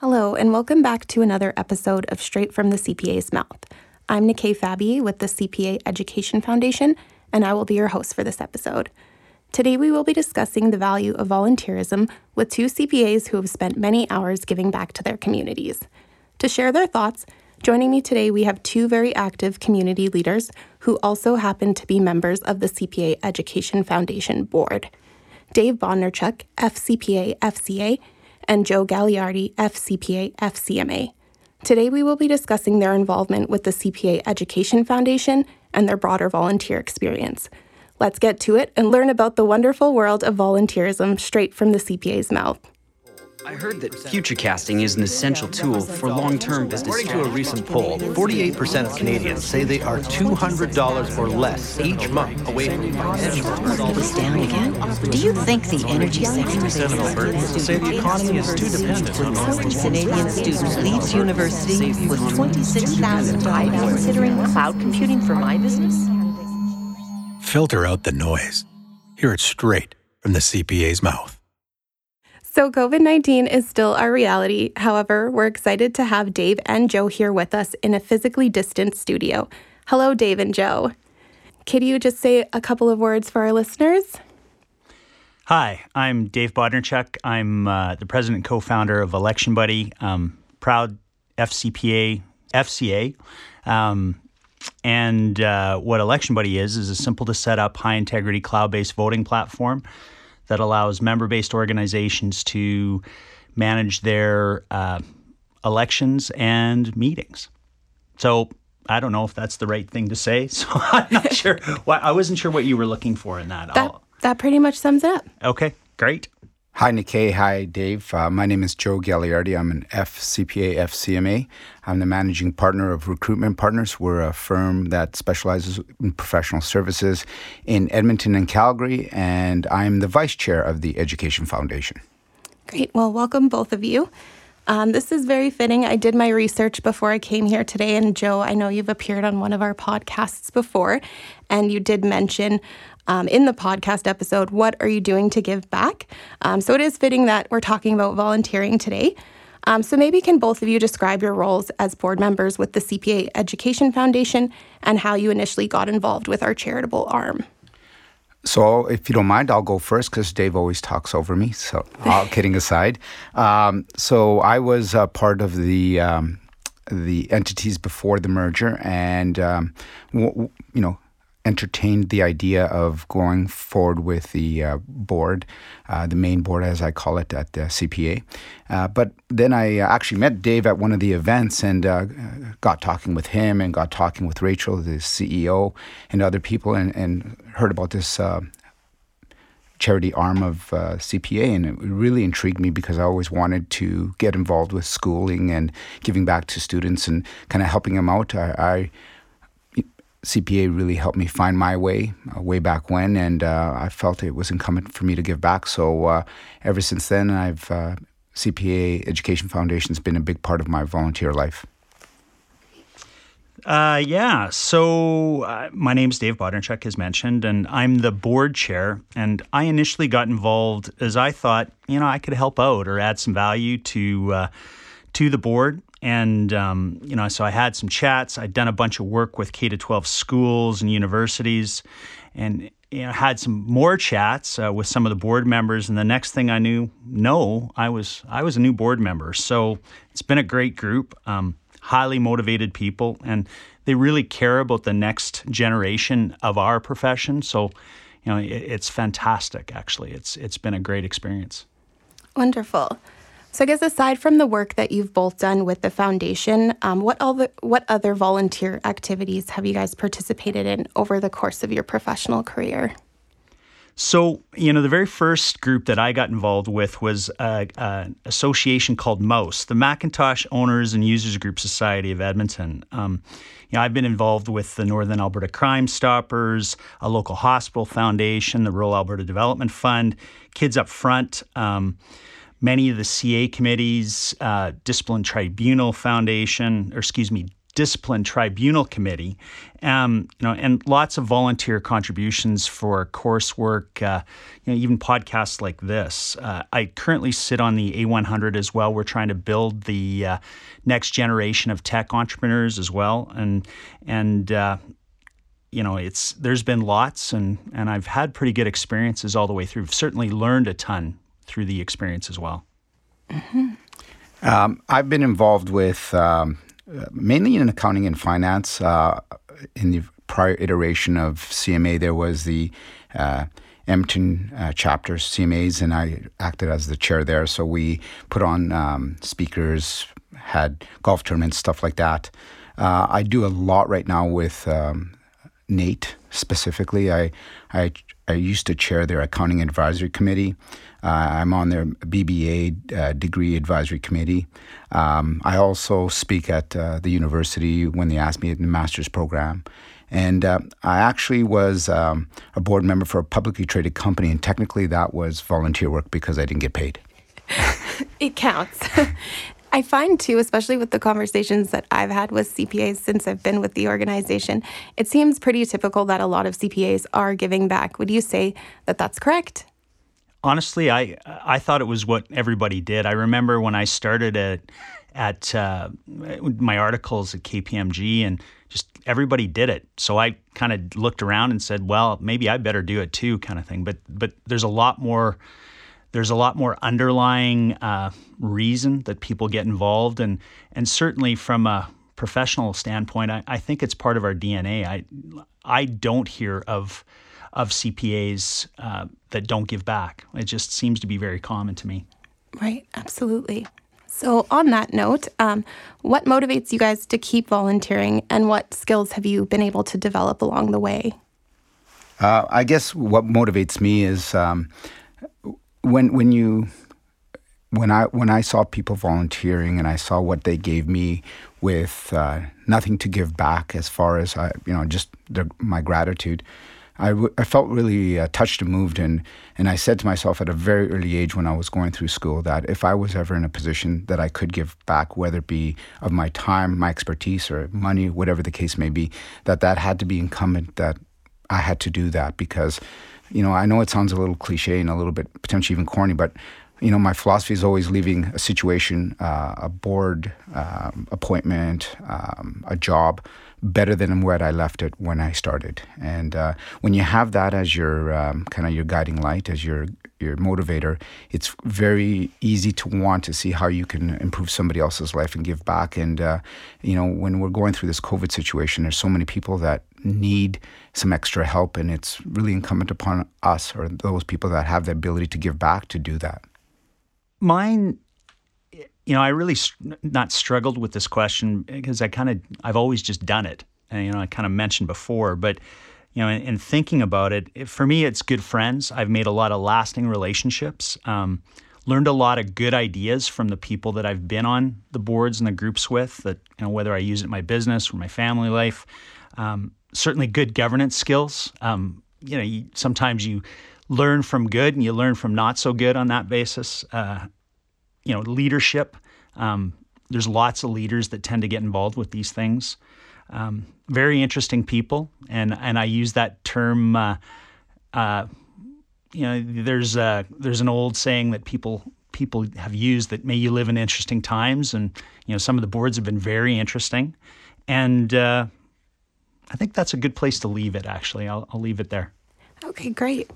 Hello, and welcome back to another episode of Straight from the CPA's Mouth. I'm Nikay Fabi with the CPA Education Foundation, and I will be your host for this episode. Today, we will be discussing the value of volunteerism with two CPAs who have spent many hours giving back to their communities. To share their thoughts, joining me today, we have two very active community leaders who also happen to be members of the CPA Education Foundation Board. Dave Bodnarchuk, FCPA FCA, and Joe Gagliardi, FCPA FCMA. Today, we will be discussing their involvement with the CPA Education Foundation and their broader volunteer experience. Let's get to it and learn about the wonderful world of volunteerism straight from the CPA's mouth. I heard that futurecasting is an essential tool for long-term business. According to a recent poll, 48% of Canadians say they are $200 or less each month away from financial It's down again. Do you think the energy sector is of Albertans say the economy is too dependent on average Canadian student leaves university with $26,000 considering cloud computing for my business? Filter out the noise. Hear it straight from the CPA's mouth. So, COVID 19 is still our reality. However, we're excited to have Dave and Joe here with us in a physically distant studio. Hello, Dave and Joe. Could you just say a couple of words for our listeners? Hi, I'm Dave Bodnarchuk. I'm uh, the president and co-founder of Election Buddy, um, proud FCPA FCA. Um, and uh, what Election Buddy is is a simple to set up, high integrity, cloud based voting platform that allows member based organizations to manage their uh, elections and meetings. So I don't know if that's the right thing to say. So I'm not sure. Well, I wasn't sure what you were looking for in that. That, I'll- that pretty much sums it up. okay, great. Hi, Nikkei. Hi, Dave. Uh, my name is Joe Gagliardi. I'm an FCPA FCMA. I'm the managing partner of Recruitment Partners. We're a firm that specializes in professional services in Edmonton and Calgary, and I'm the vice chair of the Education Foundation. Great. Well, welcome both of you. Um, this is very fitting. I did my research before I came here today. And Joe, I know you've appeared on one of our podcasts before, and you did mention um, in the podcast episode, What Are You Doing to Give Back? Um, so it is fitting that we're talking about volunteering today. Um, so maybe can both of you describe your roles as board members with the CPA Education Foundation and how you initially got involved with our charitable arm? So, if you don't mind, I'll go first because Dave always talks over me. So, all kidding aside, um, so I was uh, part of the um, the entities before the merger, and um, w- w- you know, entertained the idea of going forward with the uh, board, uh, the main board, as I call it at uh, CPA. Uh, but then I actually met Dave at one of the events and uh, got talking with him and got talking with Rachel, the CEO, and other people, and, and heard about this. Uh, charity arm of uh, CPA, and it really intrigued me because I always wanted to get involved with schooling and giving back to students and kind of helping them out. I, I CPA really helped me find my way uh, way back when, and uh, I felt it was incumbent for me to give back. So uh, ever since then, I've uh, CPA Education Foundation has been a big part of my volunteer life. Uh, yeah. So uh, my name's Dave Bodnarchuk, as mentioned, and I'm the board chair. And I initially got involved as I thought, you know, I could help out or add some value to to the board. And um, you know, so I had some chats. I'd done a bunch of work with K to 12 schools and universities, and you know, had some more chats uh, with some of the board members. And the next thing I knew, no, I was I was a new board member. So it's been a great group. Um, highly motivated people and they really care about the next generation of our profession so you know it, it's fantastic actually it's it's been a great experience Wonderful. So, I guess aside from the work that you've both done with the foundation, um, what other what other volunteer activities have you guys participated in over the course of your professional career? So, you know, the very first group that I got involved with was an association called MOUSE, the Macintosh Owners and Users Group Society of Edmonton. Um, you know, I've been involved with the Northern Alberta Crime Stoppers, a local hospital foundation, the Rural Alberta Development Fund, Kids Up Front, um, many of the CA committees, uh, Discipline Tribunal Foundation, or excuse me, discipline tribunal committee, um, you know, and lots of volunteer contributions for coursework, uh, you know, even podcasts like this. Uh, I currently sit on the A100 as well. We're trying to build the uh, next generation of tech entrepreneurs as well, and and uh, you know, it's there's been lots, and and I've had pretty good experiences all the way through. I've certainly learned a ton through the experience as well. Mm-hmm. Um, I've been involved with um, mainly in accounting and finance. Uh, in the prior iteration of CMA, there was the uh, Edmonton uh, chapter CMAs, and I acted as the chair there. So we put on um, speakers, had golf tournaments, stuff like that. Uh, I do a lot right now with um, NAIT specifically. I, I, I used to chair their accounting advisory committee. Uh, I'm on their BBA uh, degree advisory committee. Um, I also speak at uh, the university when they ask me in the master's program. And uh, I actually was um, a board member for a publicly traded company, and technically that was volunteer work because I didn't get paid. it counts. I find too, especially with the conversations that I've had with CPAs since I've been with the organization, it seems pretty typical that a lot of CPAs are giving back. Would you say that that's correct? Honestly, I I thought it was what everybody did. I remember when I started at at uh, my articles at KPMG, and just everybody did it. So I kind of looked around and said, "Well, maybe I better do it too," kind of thing. But but there's a lot more there's a lot more underlying uh, reason that people get involved, and and certainly from a professional standpoint, I, I think it's part of our DNA. I I don't hear of of CPAs uh, that don't give back. It just seems to be very common to me. Right, absolutely. So, on that note, um, what motivates you guys to keep volunteering, and what skills have you been able to develop along the way? Uh, I guess what motivates me is um, when when you when I when I saw people volunteering and I saw what they gave me with uh, nothing to give back as far as I you know just the, my gratitude, I, w- I felt really uh, touched and moved. And and I said to myself at a very early age when I was going through school that if I was ever in a position that I could give back, whether it be of my time, my expertise, or money, whatever the case may be, that that had to be incumbent that I had to do that because you know, I know it sounds a little cliche and a little bit potentially even corny, but you know, my philosophy is always leaving a situation, uh, a board um, appointment, um, a job better than where I left it when I started. And uh, when you have that as your um, kind of your guiding light, as your your motivator, it's very easy to want to see how you can improve somebody else's life and give back. And uh, you know, when we're going through this COVID situation, there's so many people that need some extra help, and it's really incumbent upon us or those people that have the ability to give back to do that. Mine, you know, I really not struggled with this question because I kind of I've always just done it, and you know, I kind of mentioned before, but you know, in, thinking about it, it, for me, it's good friends. I've made a lot of lasting relationships. Um, learned a lot of good ideas from the people that I've been on the boards and the groups with. That you know, whether I use it in my business or my family life, um, certainly good governance skills. Um, you know, you, sometimes you learn from good and you learn from not so good on that basis. Uh, you know, leadership. Um, there's lots of leaders that tend to get involved with these things. Um, very interesting people, and and I use that term. Uh, uh, you know, there's a, there's an old saying that people people have used that may you live in interesting times, and you know some of the boards have been very interesting, and uh, I think that's a good place to leave it. Actually, I'll, I'll leave it there. Okay, great.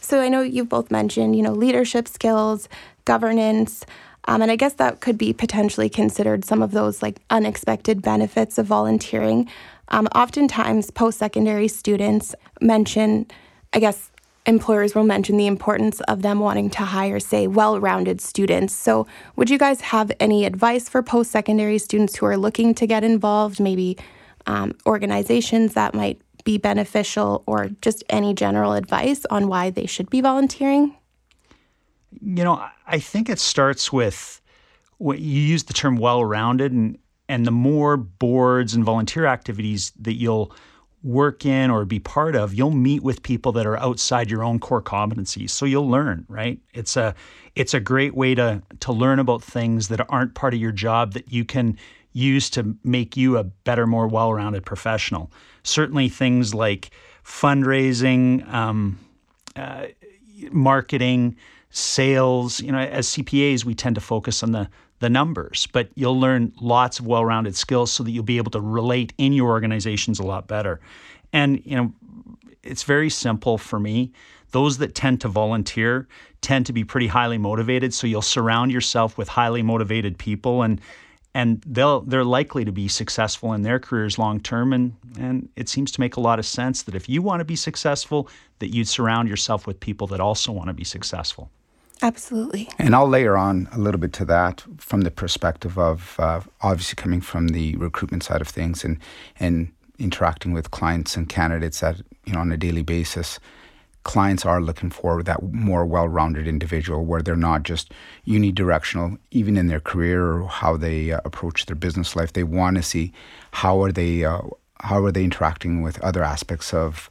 So I know you've both mentioned, you know, leadership skills, governance, um, and I guess that could be potentially considered some of those like unexpected benefits of volunteering. Um, oftentimes, post secondary students mention, I guess, employers will mention the importance of them wanting to hire, say, well rounded students. So, would you guys have any advice for post secondary students who are looking to get involved? Maybe um, organizations that might be beneficial, or just any general advice on why they should be volunteering? You know, I think it starts with what you use the term well rounded, and, and the more boards and volunteer activities that you'll work in or be part of, you'll meet with people that are outside your own core competencies. So you'll learn, right? It's a it's a great way to to learn about things that aren't part of your job that you can use to make you a better, more well rounded professional. Certainly, things like fundraising, um, uh, marketing, sales. You know, as CPAs, we tend to focus on the the numbers, but you'll learn lots of well-rounded skills so that you'll be able to relate in your organizations a lot better. And you know, it's very simple for me. Those that tend to volunteer tend to be pretty highly motivated, so you'll surround yourself with highly motivated people and and they'll they're likely to be successful in their careers long term and and it seems to make a lot of sense that if you want to be successful that you'd surround yourself with people that also want to be successful absolutely. And i'll layer on a little bit to that from the perspective of uh, obviously coming from the recruitment side of things and and interacting with clients and candidates at you know on a daily basis clients are looking for that more well-rounded individual where they're not just unidirectional even in their career or how they uh, approach their business life. They want to see how are they uh, how are they interacting with other aspects of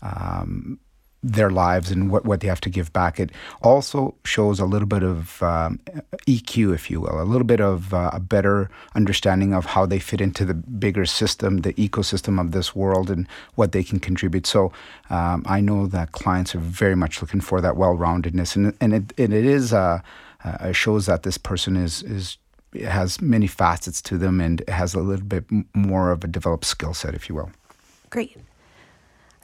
um, their lives and what, what they have to give back. It also shows a little bit of um, EQ, if you will, a little bit of uh, a better understanding of how they fit into the bigger system, the ecosystem of this world, and what they can contribute. So um, I know that clients are very much looking for that well roundedness, and, and, it, and it is uh, uh, shows that this person is is has many facets to them and has a little bit more of a developed skill set, if you will. Great.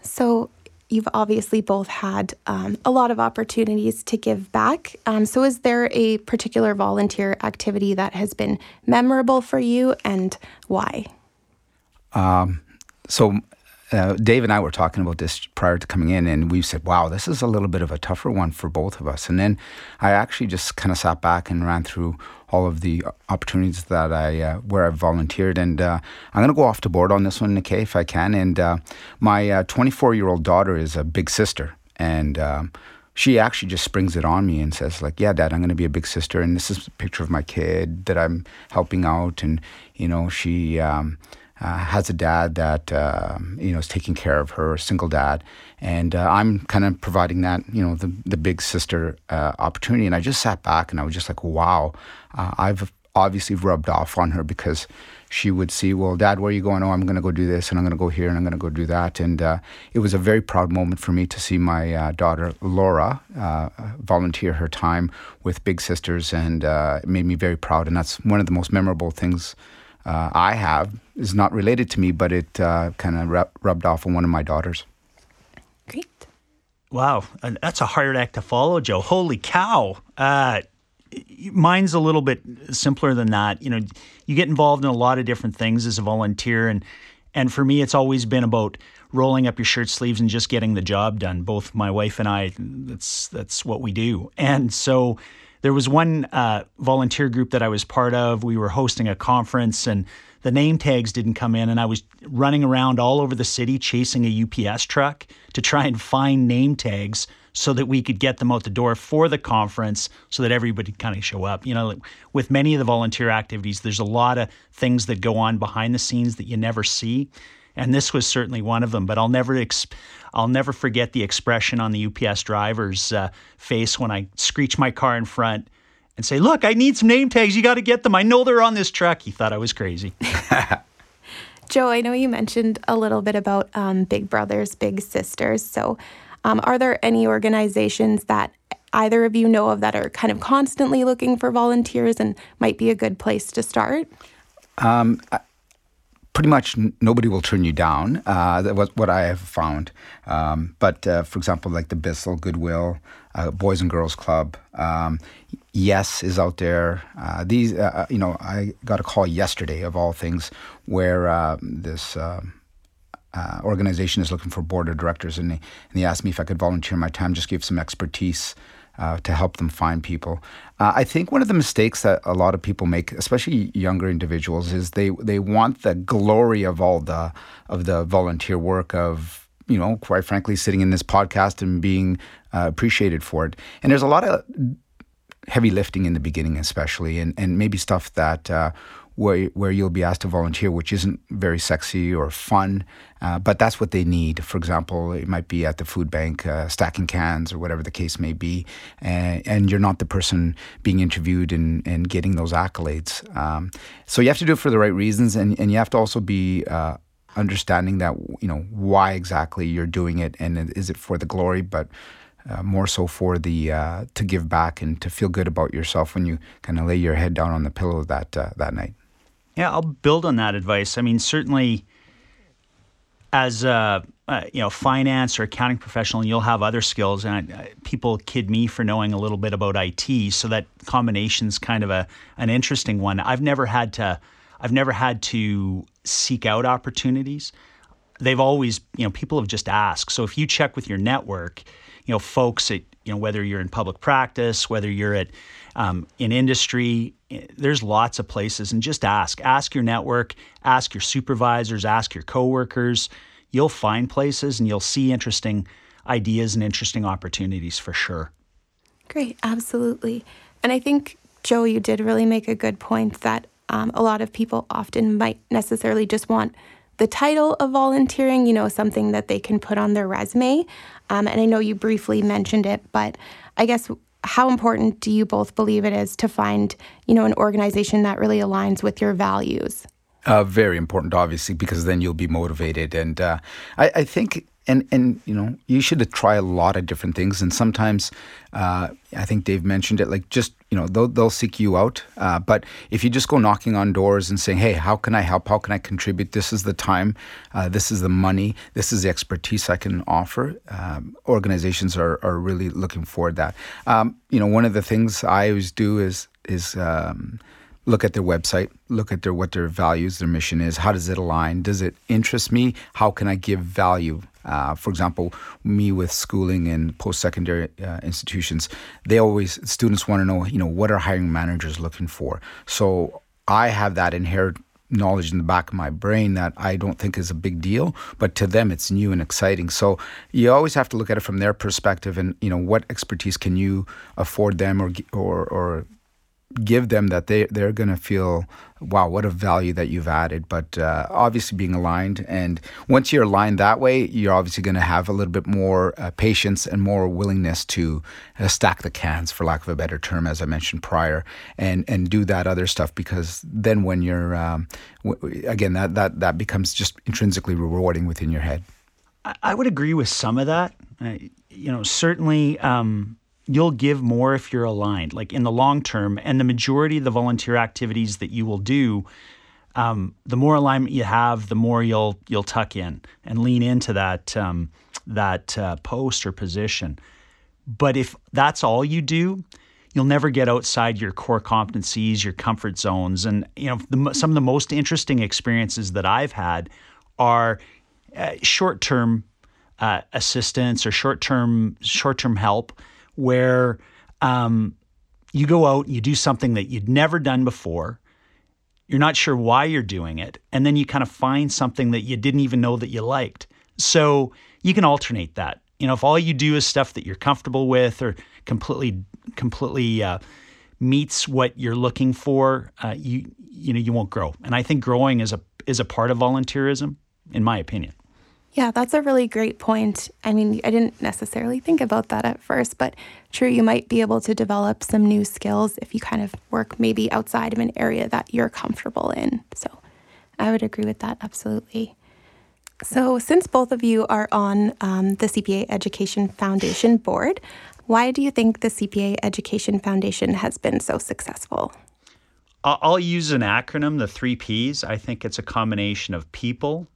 So you've obviously both had um, a lot of opportunities to give back. Um, so, is there a particular volunteer activity that has been memorable for you and why? Um, so, uh, Dave and I were talking about this prior to coming in, and we said, wow, this is a little bit of a tougher one for both of us. And then I actually just kind of sat back and ran through all of the opportunities that I uh, where I've volunteered, and uh, I'm going to go off the board on this one, Nikkei, if I can. And uh, my 24 uh, year old daughter is a big sister, and um, she actually just springs it on me and says like yeah dad i'm going to be a big sister and this is a picture of my kid that i'm helping out and you know she um, uh, has a dad that uh, you know is taking care of her, single dad, and uh, I'm kind of providing that you know the the big sister uh, opportunity. And I just sat back and I was just like, wow, uh, I've obviously rubbed off on her because she would see, well, Dad, where are you going? Oh, I'm going to go do this, and I'm going to go here, and I'm going to go do that. And uh, it was a very proud moment for me to see my daughter Laura volunteer her time with Big Sisters, and it made me very proud. And that's one of the most memorable things uh, I have is not related to me, but it uh, kind of rub- rubbed off on one of my daughters. Great. Wow, that's a hard act to follow, Joe. Holy cow! Uh, mine's a little bit simpler than that. You know, you get involved in a lot of different things as a volunteer, and and for me, it's always been about rolling up your shirt sleeves and just getting the job done. Both my wife and I, that's that's what we do, and so there was one uh, volunteer group that I was part of. We were hosting a conference and the name tags didn't come in. And I was running around all over the city chasing a UPS truck to try and find name tags so that we could get them out the door for the conference so that everybody could kind of show up. You know, with many of the volunteer activities, there's a lot of things that go on behind the scenes that you never see and this was certainly one of them. But I'll never ex- I'll never forget the expression on the UPS driver's uh, face when I screech my car in front and say, "Look, I need some name tags. You got to get them. I know they're on this truck." He thought I was crazy. Joe, I know you mentioned a little bit about um, Big Brothers Big Sisters. So, um, are there any organizations that either of you know of that are kind of constantly looking for volunteers and might be a good place to start? Um, pretty much nobody will turn you down. Uh, that was what I have found. Um, but uh, for example, like the Bissell Goodwill, uh, Boys and Girls Club, um, YESS is out there. Uh, these, uh, uh, you know, I got a call yesterday of all things where this. Organization is looking for board of directors, and they, and they asked me if I could volunteer my time, just give some expertise uh, to help them find people. Uh, I think one of the mistakes that a lot of people make, especially younger individuals, is they they want the glory of all the of the volunteer work of you know, quite frankly, sitting in this podcast and being uh, appreciated for it. And there's a lot of heavy lifting in the beginning, especially, and and maybe stuff that uh, where where you'll be asked to volunteer, which isn't very sexy or fun, uh, but that's what they need. For example, it might be at the food bank uh, stacking cans or whatever the case may be, and, and you're not the person being interviewed and, and getting those accolades. Um, so you have to do it for the right reasons, and, and you have to also be uh, understanding that you know why exactly you're doing it, and is it for the glory, but uh, more so for the uh, to give back and to feel good about yourself when you kind of lay your head down on the pillow that uh, that night. Yeah, I'll build on that advice. I mean, certainly as a you know finance or accounting professional, you'll have other skills, and I, people kid me for knowing a little bit about IT. So that combination's kind of a an interesting one. I've never had to I've never had to seek out opportunities. They've always you know people have just asked. So if you check with your network, you know folks at you know whether you're in public practice, whether you're at um, in industry, there's lots of places, and just ask. Ask your network, ask your supervisors, ask your coworkers. You'll find places, and you'll see interesting ideas and interesting opportunities for sure. Great, absolutely. And I think Joe, you did really make a good point that um, a lot of people often might necessarily just want the title of volunteering, you know, something that they can put on their resume. Um, and I know you briefly mentioned it, but I guess how important do you both believe it is to find, you know, an organization that really aligns with your values? Uh, very important, obviously, because then you'll be motivated. And uh, I, I, think and and you know you should try a lot of different things and sometimes uh, i think dave mentioned it like just you know they'll, they'll seek you out uh, but if you just go knocking on doors and saying hey how can i help how can i contribute this is the time uh, this is the money this is the expertise i can offer um, organizations are, are really looking for that um, you know one of the things i always do is is um, look at their website, look at their what their values, their mission is. How does it align? Does it interest me? How can I give value? Uh, for example, me with schooling and post-secondary uh, institutions, they always students want to know, you know, what are hiring managers looking for. So I have that inherent knowledge in the back of my brain that I don't think is a big deal, but to them it's new and exciting. So you always have to look at it from their perspective, and you know what expertise can you afford them or or or give them that they they're going to feel wow what a value that you've added. But uh, obviously being aligned and once you're aligned that way you're obviously going to have a little bit more uh, patience and more willingness to uh, stack the cans for lack of a better term as i mentioned prior and and do that other stuff because then when you're um, w- again that that that becomes just intrinsically rewarding within your head. I would agree with some of that. You know certainly um, you'll give more if you're aligned, like in the long term. And the majority of the volunteer activities that you will do, um, the more alignment you have, the more you'll you'll tuck in and lean into that um, that uh, post or position. But if that's all you do, you'll never get outside your core competencies, your comfort zones, and you know the, some of the most interesting experiences that I've had are uh, short-term uh, assistance or short-term short-term help where um, you go out, and you do something that you'd never done before. You're not sure why you're doing it. And then you kind of find something that you didn't even know that you liked. So you can alternate that. You know, if all you do is stuff that you're comfortable with or completely, completely uh, meets what you're looking for, uh, you you know you won't grow. And I think growing is a is a part of volunteerism, in my opinion. Yeah, that's a really great point. I mean, I didn't necessarily think about that at first, but true, you might be able to develop some new skills if you kind of work maybe outside of an area that you're comfortable in. So I would agree with that, absolutely. So, since both of you are on um, the CPA Education Foundation board, why do you think the CPA Education Foundation has been so successful? I'll use an acronym, the three P's. I think it's a combination of people,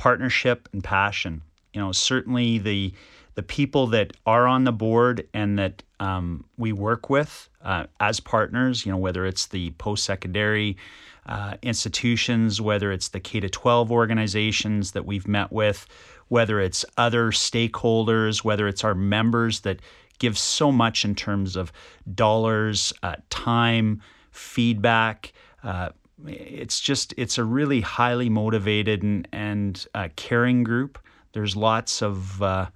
partnership and passion. You know, certainly the the people that are on the board and that um, we work with uh, as partners. You know, whether it's the post secondary uh, institutions, whether it's the K to 12 organizations that we've met with, whether it's other stakeholders, whether it's our members that give so much in terms of dollars, uh, time, feedback. Uh, it's just it's a really highly motivated and, and uh, caring group. There's lots of uh,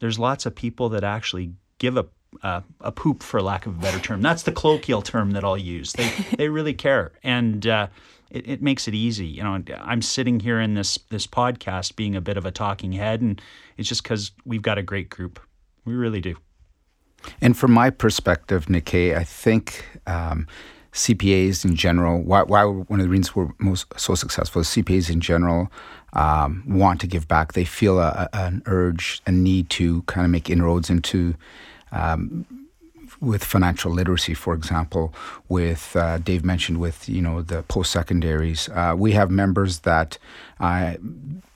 there's lots of people that actually give a uh, a poop, for lack of a better term. That's the colloquial term that I'll use. They they really care, and uh, it, it makes it easy. You know, I'm sitting here in this this podcast being a bit of a talking head, and it's just because we've got a great group. We really do. And from my perspective, Nikkei, I think um, CPAs in general, why, why, one of the reasons we're most so successful is CPAs in general um, want to give back. They feel a, a, an urge, a need to kind of make inroads into um, with financial literacy, for example, with uh, Dave mentioned with you know the post secondaries, uh, we have members that I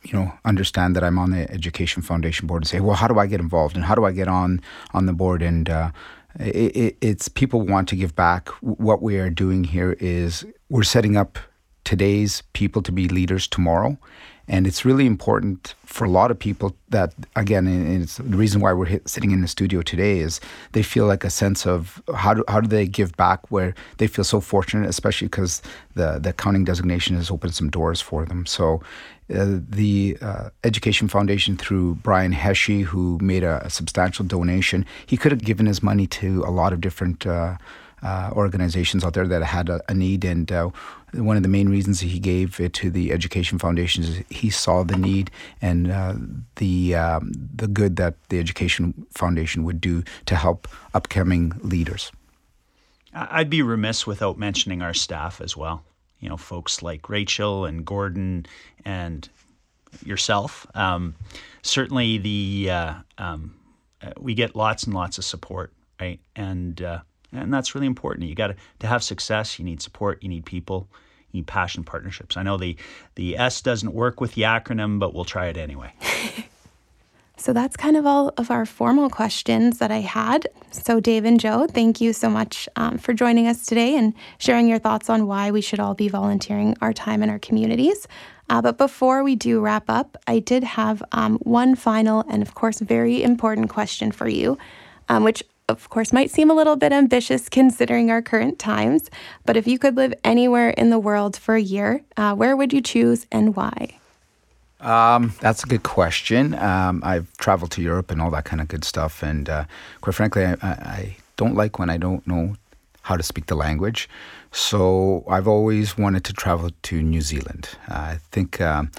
you know understand that I'm on the Education Foundation board and say, well, how do I get involved and how do I get on on the board and uh, it, it, it's people want to give back. What we are doing here is we're setting up today's people to be leaders tomorrow. And it's really important for a lot of people that, again, it's the reason why we're sitting in the studio today is they feel like a sense of how do, how do they give back where they feel so fortunate, especially because the, the accounting designation has opened some doors for them. So uh, the uh, Education Foundation through Brian Hesje, who made a, a, substantial donation, he could have given his money to a lot of different uh, uh organizations out there that had a, a need. And uh, one of the main reasons he gave it to the Education Foundation is he saw the need and the um, the good that the Education Foundation would do to help upcoming leaders. I'd be remiss without mentioning our staff as well you know folks like Rachel and Gordon and yourself. Um, certainly, the uh, um, uh, we get lots and lots of support, right? And uh, and that's really important. You got to to have success. You need support. You need people. You need passion partnerships. I know the the S doesn't work with the acronym, but we'll try it anyway. So that's kind of all of our formal questions that I had. So, Dave and Joe, thank you so much um, for joining us today and sharing your thoughts on why we should all be volunteering our time in our communities. Uh, but before we do wrap up, I did have um, one final and, of course, very important question for you, um, which of course, might seem a little bit ambitious considering our current times, but if you could live anywhere in the world for a year, uh, where would you choose and why? Um, that's a good question. Um, I've traveled to Europe and all that kind of good stuff, and uh, quite frankly, I, I, don't like when I don't know how to speak the language. So I've always wanted to travel to New Zealand. Uh, I think um,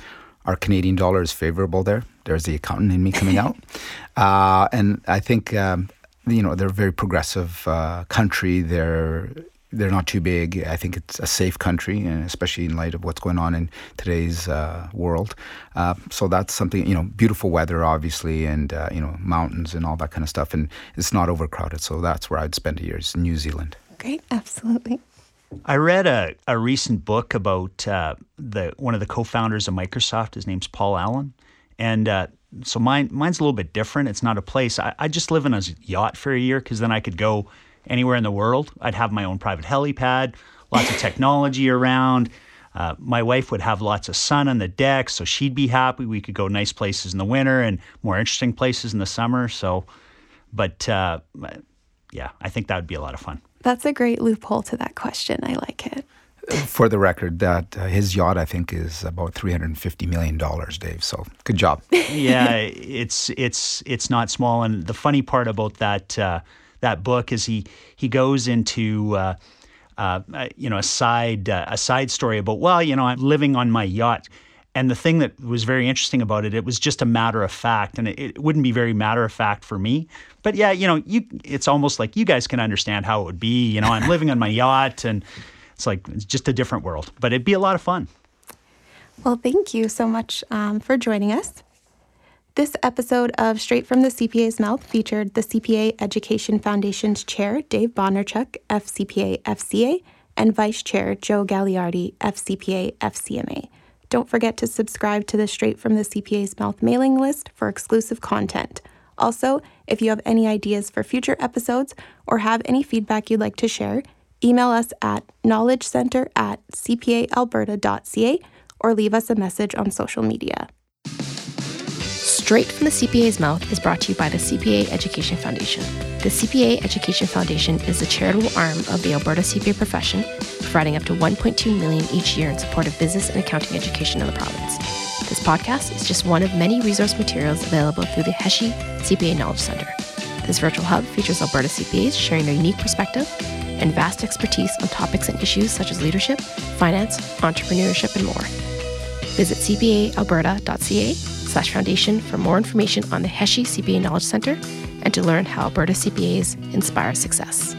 our Canadian dollar is favorable there. There's the accountant in me coming out, uh, and I think um, you know they're a very progressive uh, country. They're they're not too big. I think it's a safe country, and especially in light of what's going on in today's uh, world. Uh, so that's something you know, beautiful weather, obviously, and uh, you know, mountains and all that kind of stuff, and it's not overcrowded. So that's where I'd spend a year is New Zealand. Great, absolutely. I read a, a recent book about uh, the one of the co-founders of Microsoft. His name's Paul Allen, and uh, so mine mine's a little bit different. It's not a place. I, I just live in a yacht for a year because then I could go anywhere in the world. I'd have my own private helipad, lots of technology around. Uh, my wife would have lots of sun on the deck, so she'd be happy. We could go nice places in the winter and more interesting places in the summer. So, but uh, yeah, I think that would be a lot of fun. That's a great loophole to that question. I like it. For the record, that uh, his yacht, I think, is about three hundred and fifty million dollars, Dave. So good job. yeah, it's it's it's not small. And the funny part about that uh, that book is he he goes into uh, uh, you know a side uh, a side story about well you know I'm living on my yacht. And the thing that was very interesting about it, it was just a matter of fact, and it, it, wouldn't be very matter of fact for me. But yeah, you know, you it's almost like you guys can understand how it would be. You know, I'm living on my yacht, and it's like it's just a different world. But it'd be a lot of fun. Well, thank you so much um, for joining us. This episode of Straight from the CPA's Mouth featured the CPA Education Foundation's Chair, Dave Bodnarchuk, FCPA FCA, and Vice Chair, Joe Gagliardi, FCPA FCMA. Don't forget to subscribe to the Straight from the CPA's Mouth mailing list for exclusive content. Also, if you have any ideas for future episodes or have any feedback you'd like to share, email us at knowledgecenter at cpaalberta.ca or leave us a message on social media. Straight from the CPA's Mouth is brought to you by the CPA Education Foundation. The CPA Education Foundation is the charitable arm of the Alberta CPA profession, providing up to 1.2 million each year in support of business and accounting education in the province. This podcast is just one of many resource materials available through the Hesje CPA Knowledge Center. This virtual hub features Alberta CPAs sharing their unique perspective and vast expertise on topics and issues such as leadership, finance, entrepreneurship, and more. Visit cpaalberta.ca slash foundation for more information on the Hesje CPA Knowledge Center and to learn how Alberta CPAs inspire success.